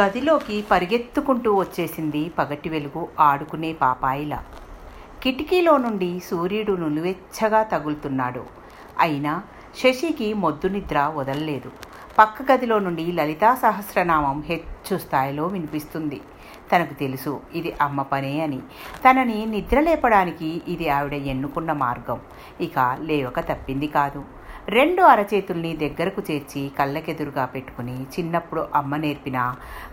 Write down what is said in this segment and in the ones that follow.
గదిలోకి పరిగెత్తుకుంటూ వచ్చేసింది పగటి వెలుగు ఆడుకునే పాపాయిల. కిటికీలో నుండి సూర్యుడు నులివెచ్చగా తగులుతున్నాడు. అయినా శశికి మొద్దు నిద్ర వదలలేదు. పక్క గదిలో నుండి లలితా సహస్రనామం హెచ్చు స్థాయిలో వినిపిస్తుంది. తనకు తెలుసు ఇది అమ్మ పనే అని. తనని నిద్ర లేపడానికి ఇది ఆవిడ ఎన్నుకున్న మార్గం. ఇక లేవక తప్పింది కాదు. రెండు అరచేతుల్ని దగ్గరకు చేర్చి కళ్ళకెదురుగా పెట్టుకుని చిన్నప్పుడు అమ్మ నేర్పిన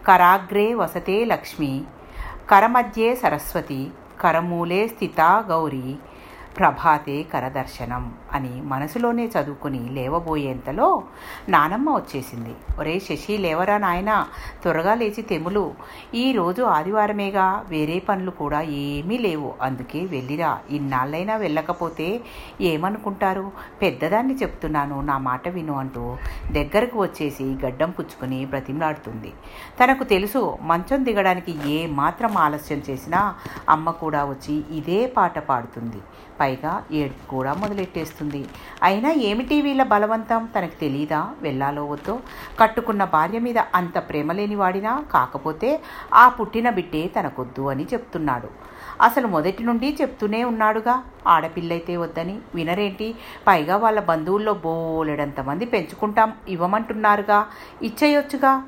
కరాగ్రే వసతే లక్ష్మి కరమధ్యే సరస్వతి కరమూలే స్థితా గౌరీ ప్రభాతే కరదర్శనం అని మనసులోనే చదువుకుని లేవబోయేంతలో నానమ్మ వచ్చేసింది. ఒరే శశి లేవరా నాయన త్వరగా లేచి తెములు. ఈరోజు ఆదివారమేగా వేరే పనులు కూడా ఏమీ లేవు. అందుకే వెళ్ళిరా. ఇన్నాళ్ళైనా వెళ్ళకపోతే ఏమనుకుంటారు? పెద్దదాన్ని చెప్తున్నాను నా మాట విను అంటూ దగ్గరకు వచ్చేసి గడ్డం పుచ్చుకుని బ్రతిమలాడుతుంది. తనకు తెలుసు మంచం దిగడానికి ఏ మాత్రం ఆలస్యం చేసినా అమ్మ కూడా వచ్చి ఇదే పాట పాడుతుంది. పైగా ఏడుపు కూడా మొదలెట్టేస్తుంది. అయినా ఏమిటి వీళ్ళ బలవంతం? తనకు తెలీదా? వెళ్ళాలో వద్దో? కట్టుకున్న భార్య మీద అంత ప్రేమ లేని వాడినా? కాకపోతే ఆ పుట్టిన బిడ్డే తనకొద్దు అని చెప్తున్నాడు. అసలు మొదటి నుండి చెప్తూనే ఉన్నాడుగా. ఆడపిల్లైతే వద్దని. వినరేంటి? పైగా వాళ్ళ బంధువుల్లో బోలెడంతమంది పెంచుకుంటాం ఇవ్వమంటున్నారుగా. ఇచ్చేయొచ్చుగా.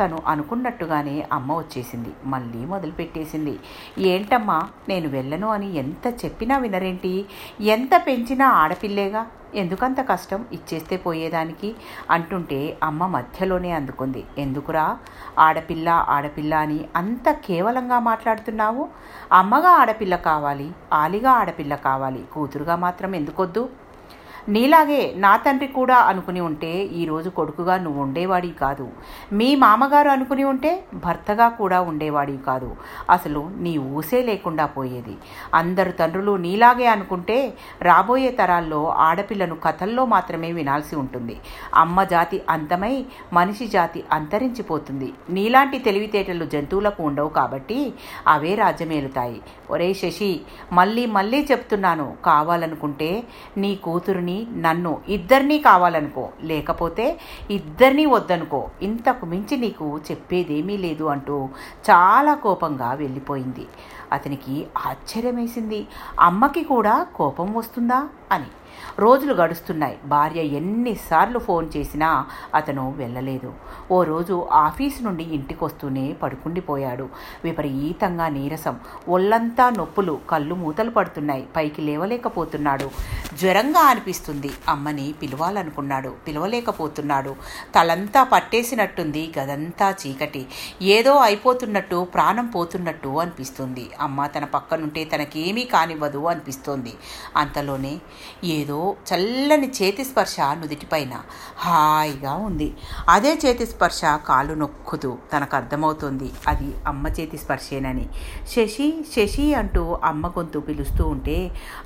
తను అనుకున్నట్టుగానే అమ్మ వచ్చేసింది. మళ్ళీ మొదలుపెట్టేసింది. ఏంటమ్మా నేను వెళ్ళను అని ఎంత చెప్పినా వినరేంటి? ఎంత పెంచినా ఆడపిల్లేగా? ఎందుకంత కష్టం ఇచ్చేస్తే పోయేదానికి? అంటుంటే అమ్మ మధ్యలోనే అందుకుంది. ఎందుకురా? ఆడపిల్ల ఆడపిల్ల అని అంత కేవలంగా మాట్లాడుతున్నావు? అమ్మగా ఆడపిల్ల కావాలి ఆలిగా ఆడపిల్ల కావాలి. కూతురుగా మాత్రం ఎందుకొద్దు? నీలాగే నా తండ్రి కూడా అనుకుని ఉంటే ఈరోజు కొడుకుగా నువ్వు ఉండేవాడివి కాదు. మీ మామగారు అనుకుని ఉంటే భర్తగా కూడా ఉండేవాడివి కాదు. అసలు నీ ఊసే లేకుండా పోయేది. అందరు తండ్రులు నీలాగే అనుకుంటే రాబోయే తరాల్లో ఆడపిల్లను కథల్లో మాత్రమే వినాల్సి ఉంటుంది. అమ్మ జాతి అంతమై మనిషి జాతి అంతరించిపోతుంది. నీలాంటి తెలివితేటలు జంతువులకు ఉండవు కాబట్టి అవే రాజ్యమేలుతాయి. ఒరే శశి మళ్ళీ మళ్ళీ చెప్తున్నాను. కావాలనుకుంటే నీ కూతురుని నన్ను ఇద్దరినీ కావాలనుకో లేకపోతే ఇద్దరినీ వద్దనుకో ఇంతకు మించి నీకు చెప్పేదేమీ లేదు అంటూ చాలా కోపంగా వెళ్ళిపోయింది. అతనికి ఆశ్చర్యమేసింది. అమ్మకి కూడా కోపం వస్తుందా అని. రోజులు గడుస్తున్నాయి. భార్య ఎన్నిసార్లు ఫోన్ చేసినా అతను వెళ్ళలేదు. ఓ రోజు ఆఫీసు నుండి ఇంటికి వస్తూనే పడుకుండిపోయాడు. విపరీతంగా నీరసం ఒళ్ళంతా నొప్పులు కళ్ళు మూతలు పడుతున్నాయి. పైకి లేవలేకపోతున్నాడు. జ్వరంగా అనిపిస్తుంది. అమ్మని పిలవాలనుకున్నాడు. పిలవలేకపోతున్నాడు. తలంతా పట్టేసినట్టుంది. గదంతా చీకటి. ఏదో అయిపోతున్నట్టు ప్రాణం పోతున్నట్టు అనిపిస్తుంది. అమ్మ తన పక్కనుంటే తనకేమీ కానివ్వదు అనిపిస్తోంది. అంతలోనే ఏదో చల్లని చేతి స్పర్శ నుదిటిపైన హాయిగా ఉంది. అదే చేతి స్పర్శ కాలు నొక్కుతూ తనకు అర్థమవుతుంది అది అమ్మ చేతి స్పర్శేనని. శశి శశి అంటూ అమ్మ గొంతు పిలుస్తూ ఉంటే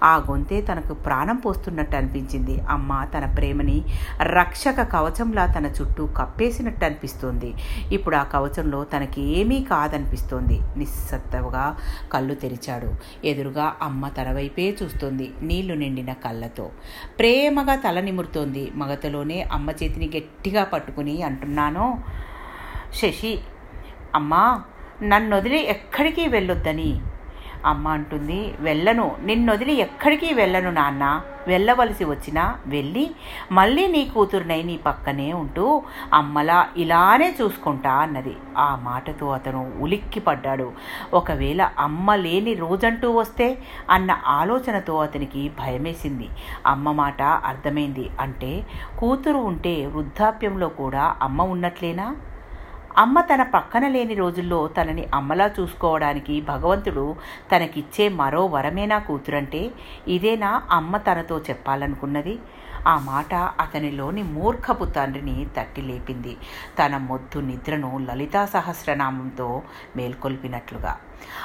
ఆ గొంతే తనకు ప్రాణం పోస్తున్నట్టు అనిపించింది. అమ్మ తన ప్రేమని రక్షక కవచంలా తన చుట్టూ కప్పేసినట్టు అనిపిస్తోంది. ఇప్పుడు ఆ కవచంలో తనకి ఏమీ కాదనిపిస్తోంది. నిస్సత్తగా కళ్ళు తెరిచాడు. ఎదురుగా అమ్మ తన వైపే చూస్తుంది. నీళ్ళు నిండిన కళ్ళతో. ప్రేమగా తల నిమురుతోంది. మగతలోనే అమ్మ చేతిని గట్టిగా పట్టుకుని అంటున్నాను శశి అమ్మా నన్ను వదిలి ఎక్కడికి వెళ్ళొద్దని? అమ్మ అంటుంది వెళ్ళను. నిన్నొదిలి ఎక్కడికి వెళ్ళను నాన్న. వెళ్ళవలసి వచ్చినా వెళ్ళి మళ్ళీ నీ కూతురునై నీ పక్కనే ఉంటూ అమ్మలా ఇలానే చూసుకుంటా అన్నది. ఆ మాటతో అతను ఉలిక్కి పడ్డాడు ఒకవేళ అమ్మ లేని రోజంటూ వస్తే అన్న ఆలోచనతో అతనికి భయమేసింది. అమ్మ మాట అర్థమైంది అంటే కూతురు ఉంటే వృద్ధాప్యంలో కూడా అమ్మ ఉన్నట్లేనా? అమ్మ తన పక్కన లేని రోజుల్లో తనని అమ్మలా చూసుకోవడానికి భగవంతుడు తనకిచ్చే మరో వరమేనా కూతురంటే ఇదేనా అమ్మ తనతో చెప్పాలనుకున్నది? ఆ మాట అతనిలోని మూర్ఖపు తండ్రిని తట్టి లేపింది. తన మొద్దు నిద్రను లలితా సహస్రనామంతో మేల్కొల్పినట్లుగా.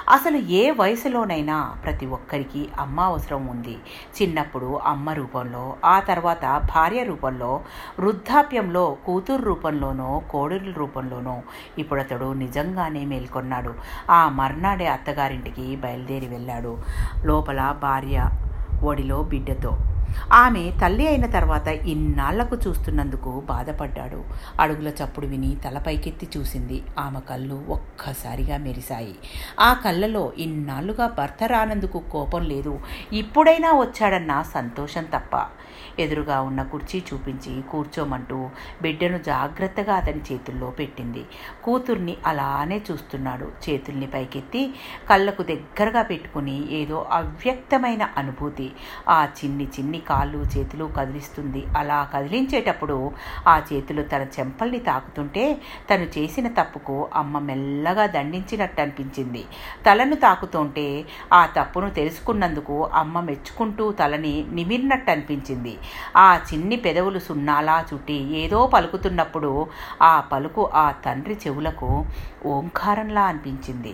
అసలు ఏ వయసులోనైనా ప్రతి ఒక్కరికి అమ్మ అవసరం ఉంది. చిన్నప్పుడు అమ్మ రూపంలో ఆ తర్వాత భార్య రూపంలో వృద్ధాప్యంలో కూతురు రూపంలోనో కోడలి రూపంలోనో ఇప్పుడు అతడు నిజంగానే మేల్కొన్నాడు. ఆ మర్నాడే అత్తగారింటికి బయలుదేరి వెళ్ళాడు. లోపల భార్య ఒడిలో బిడ్డతో ఆమె తల్లి అయిన తర్వాత ఇన్నాళ్ళకు చూస్తున్నందుకు బాధపడ్డాడు. అడుగుల చప్పుడు విని తలపైకెత్తి చూసింది. ఆమె కళ్ళు ఒక్కసారిగా మెరిశాయి. ఆ కళ్ళలో ఇన్నాళ్ళుగా భర్త రానందుకు కోపం లేదు. ఇప్పుడైనా వచ్చాడన్న సంతోషం తప్ప. ఎదురుగా ఉన్న కుర్చీ చూపించి కూర్చోమంటూ బిడ్డను జాగ్రత్తగా అతని చేతుల్లో పెట్టింది. కూతుర్ని అలానే చూస్తున్నాడు. చేతుల్ని పైకెత్తి కళ్ళకు దగ్గరగా పెట్టుకుని ఏదో అవ్యక్తమైన అనుభూతి. ఆ చిన్ని చిన్ని కాళ్ళు చేతులు కదిలిస్తుంది. అలా కదిలించేటప్పుడు ఆ చేతులు తన చెంపల్ని తాకుతుంటే తను చేసిన తప్పుకు అమ్మ మెల్లగా దండించినట్టు అనిపించింది తలను తాకుతుంటే ఆ తప్పును తెలుసుకున్నందుకు అమ్మ మెచ్చుకుంటూ తలని నిమిరినట్టు అనిపించింది ఆ చిన్ని పెదవులు సున్నాలా చుట్టి ఏదో పలుకుతున్నప్పుడు ఆ పలుకు ఆ తండ్రి చెవులకు ఓంకారంలా అనిపించింది.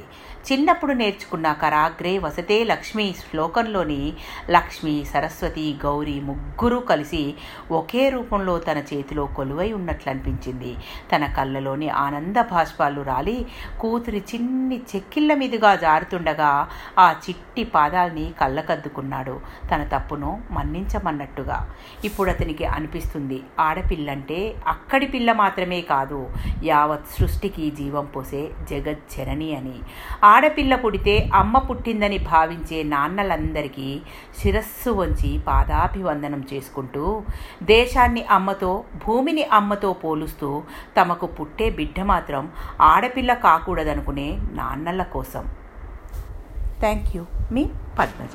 చిన్నప్పుడు నేర్చుకున్న కరాగ్రే వసతే లక్ష్మి శ్లోకంలోని లక్ష్మి సరస్వతి గౌ గౌరీ ముగ్గురూ కలిసి ఒకే రూపంలో తన చేతిలో కొలువై ఉన్నట్లు అనిపించింది తన కళ్ళలోని ఆనంద భాష్పాలు రాలి కూతురి చిన్ని చెక్కిళ్ళ మీదుగా జారుతుండగా ఆ చిట్టి పాదాల్ని కళ్ళకద్దుకున్నాడు. తన తప్పును మన్నించమన్నట్టుగా. ఇప్పుడు అతనికి అనిపిస్తుంది ఆడపిల్లంటే అక్కడి పిల్ల మాత్రమే కాదు యావత్ సృష్టికి జీవం పోసే జగజ్జనని అని. ఆడపిల్ల పుడితే అమ్మ పుట్టిందని భావించే నాన్నలందరికీ శిరస్సు వంచి పాదాభివందనం చేసుకుంటూ దేశాన్ని అమ్మతో భూమిని అమ్మతో పోలుస్తూ తమకు పుట్టే బిడ్డ మాత్రం ఆడపిల్ల కాకూడదనుకునే నాన్నల కోసం. థ్యాంక్ యూ మీ పద్మజ.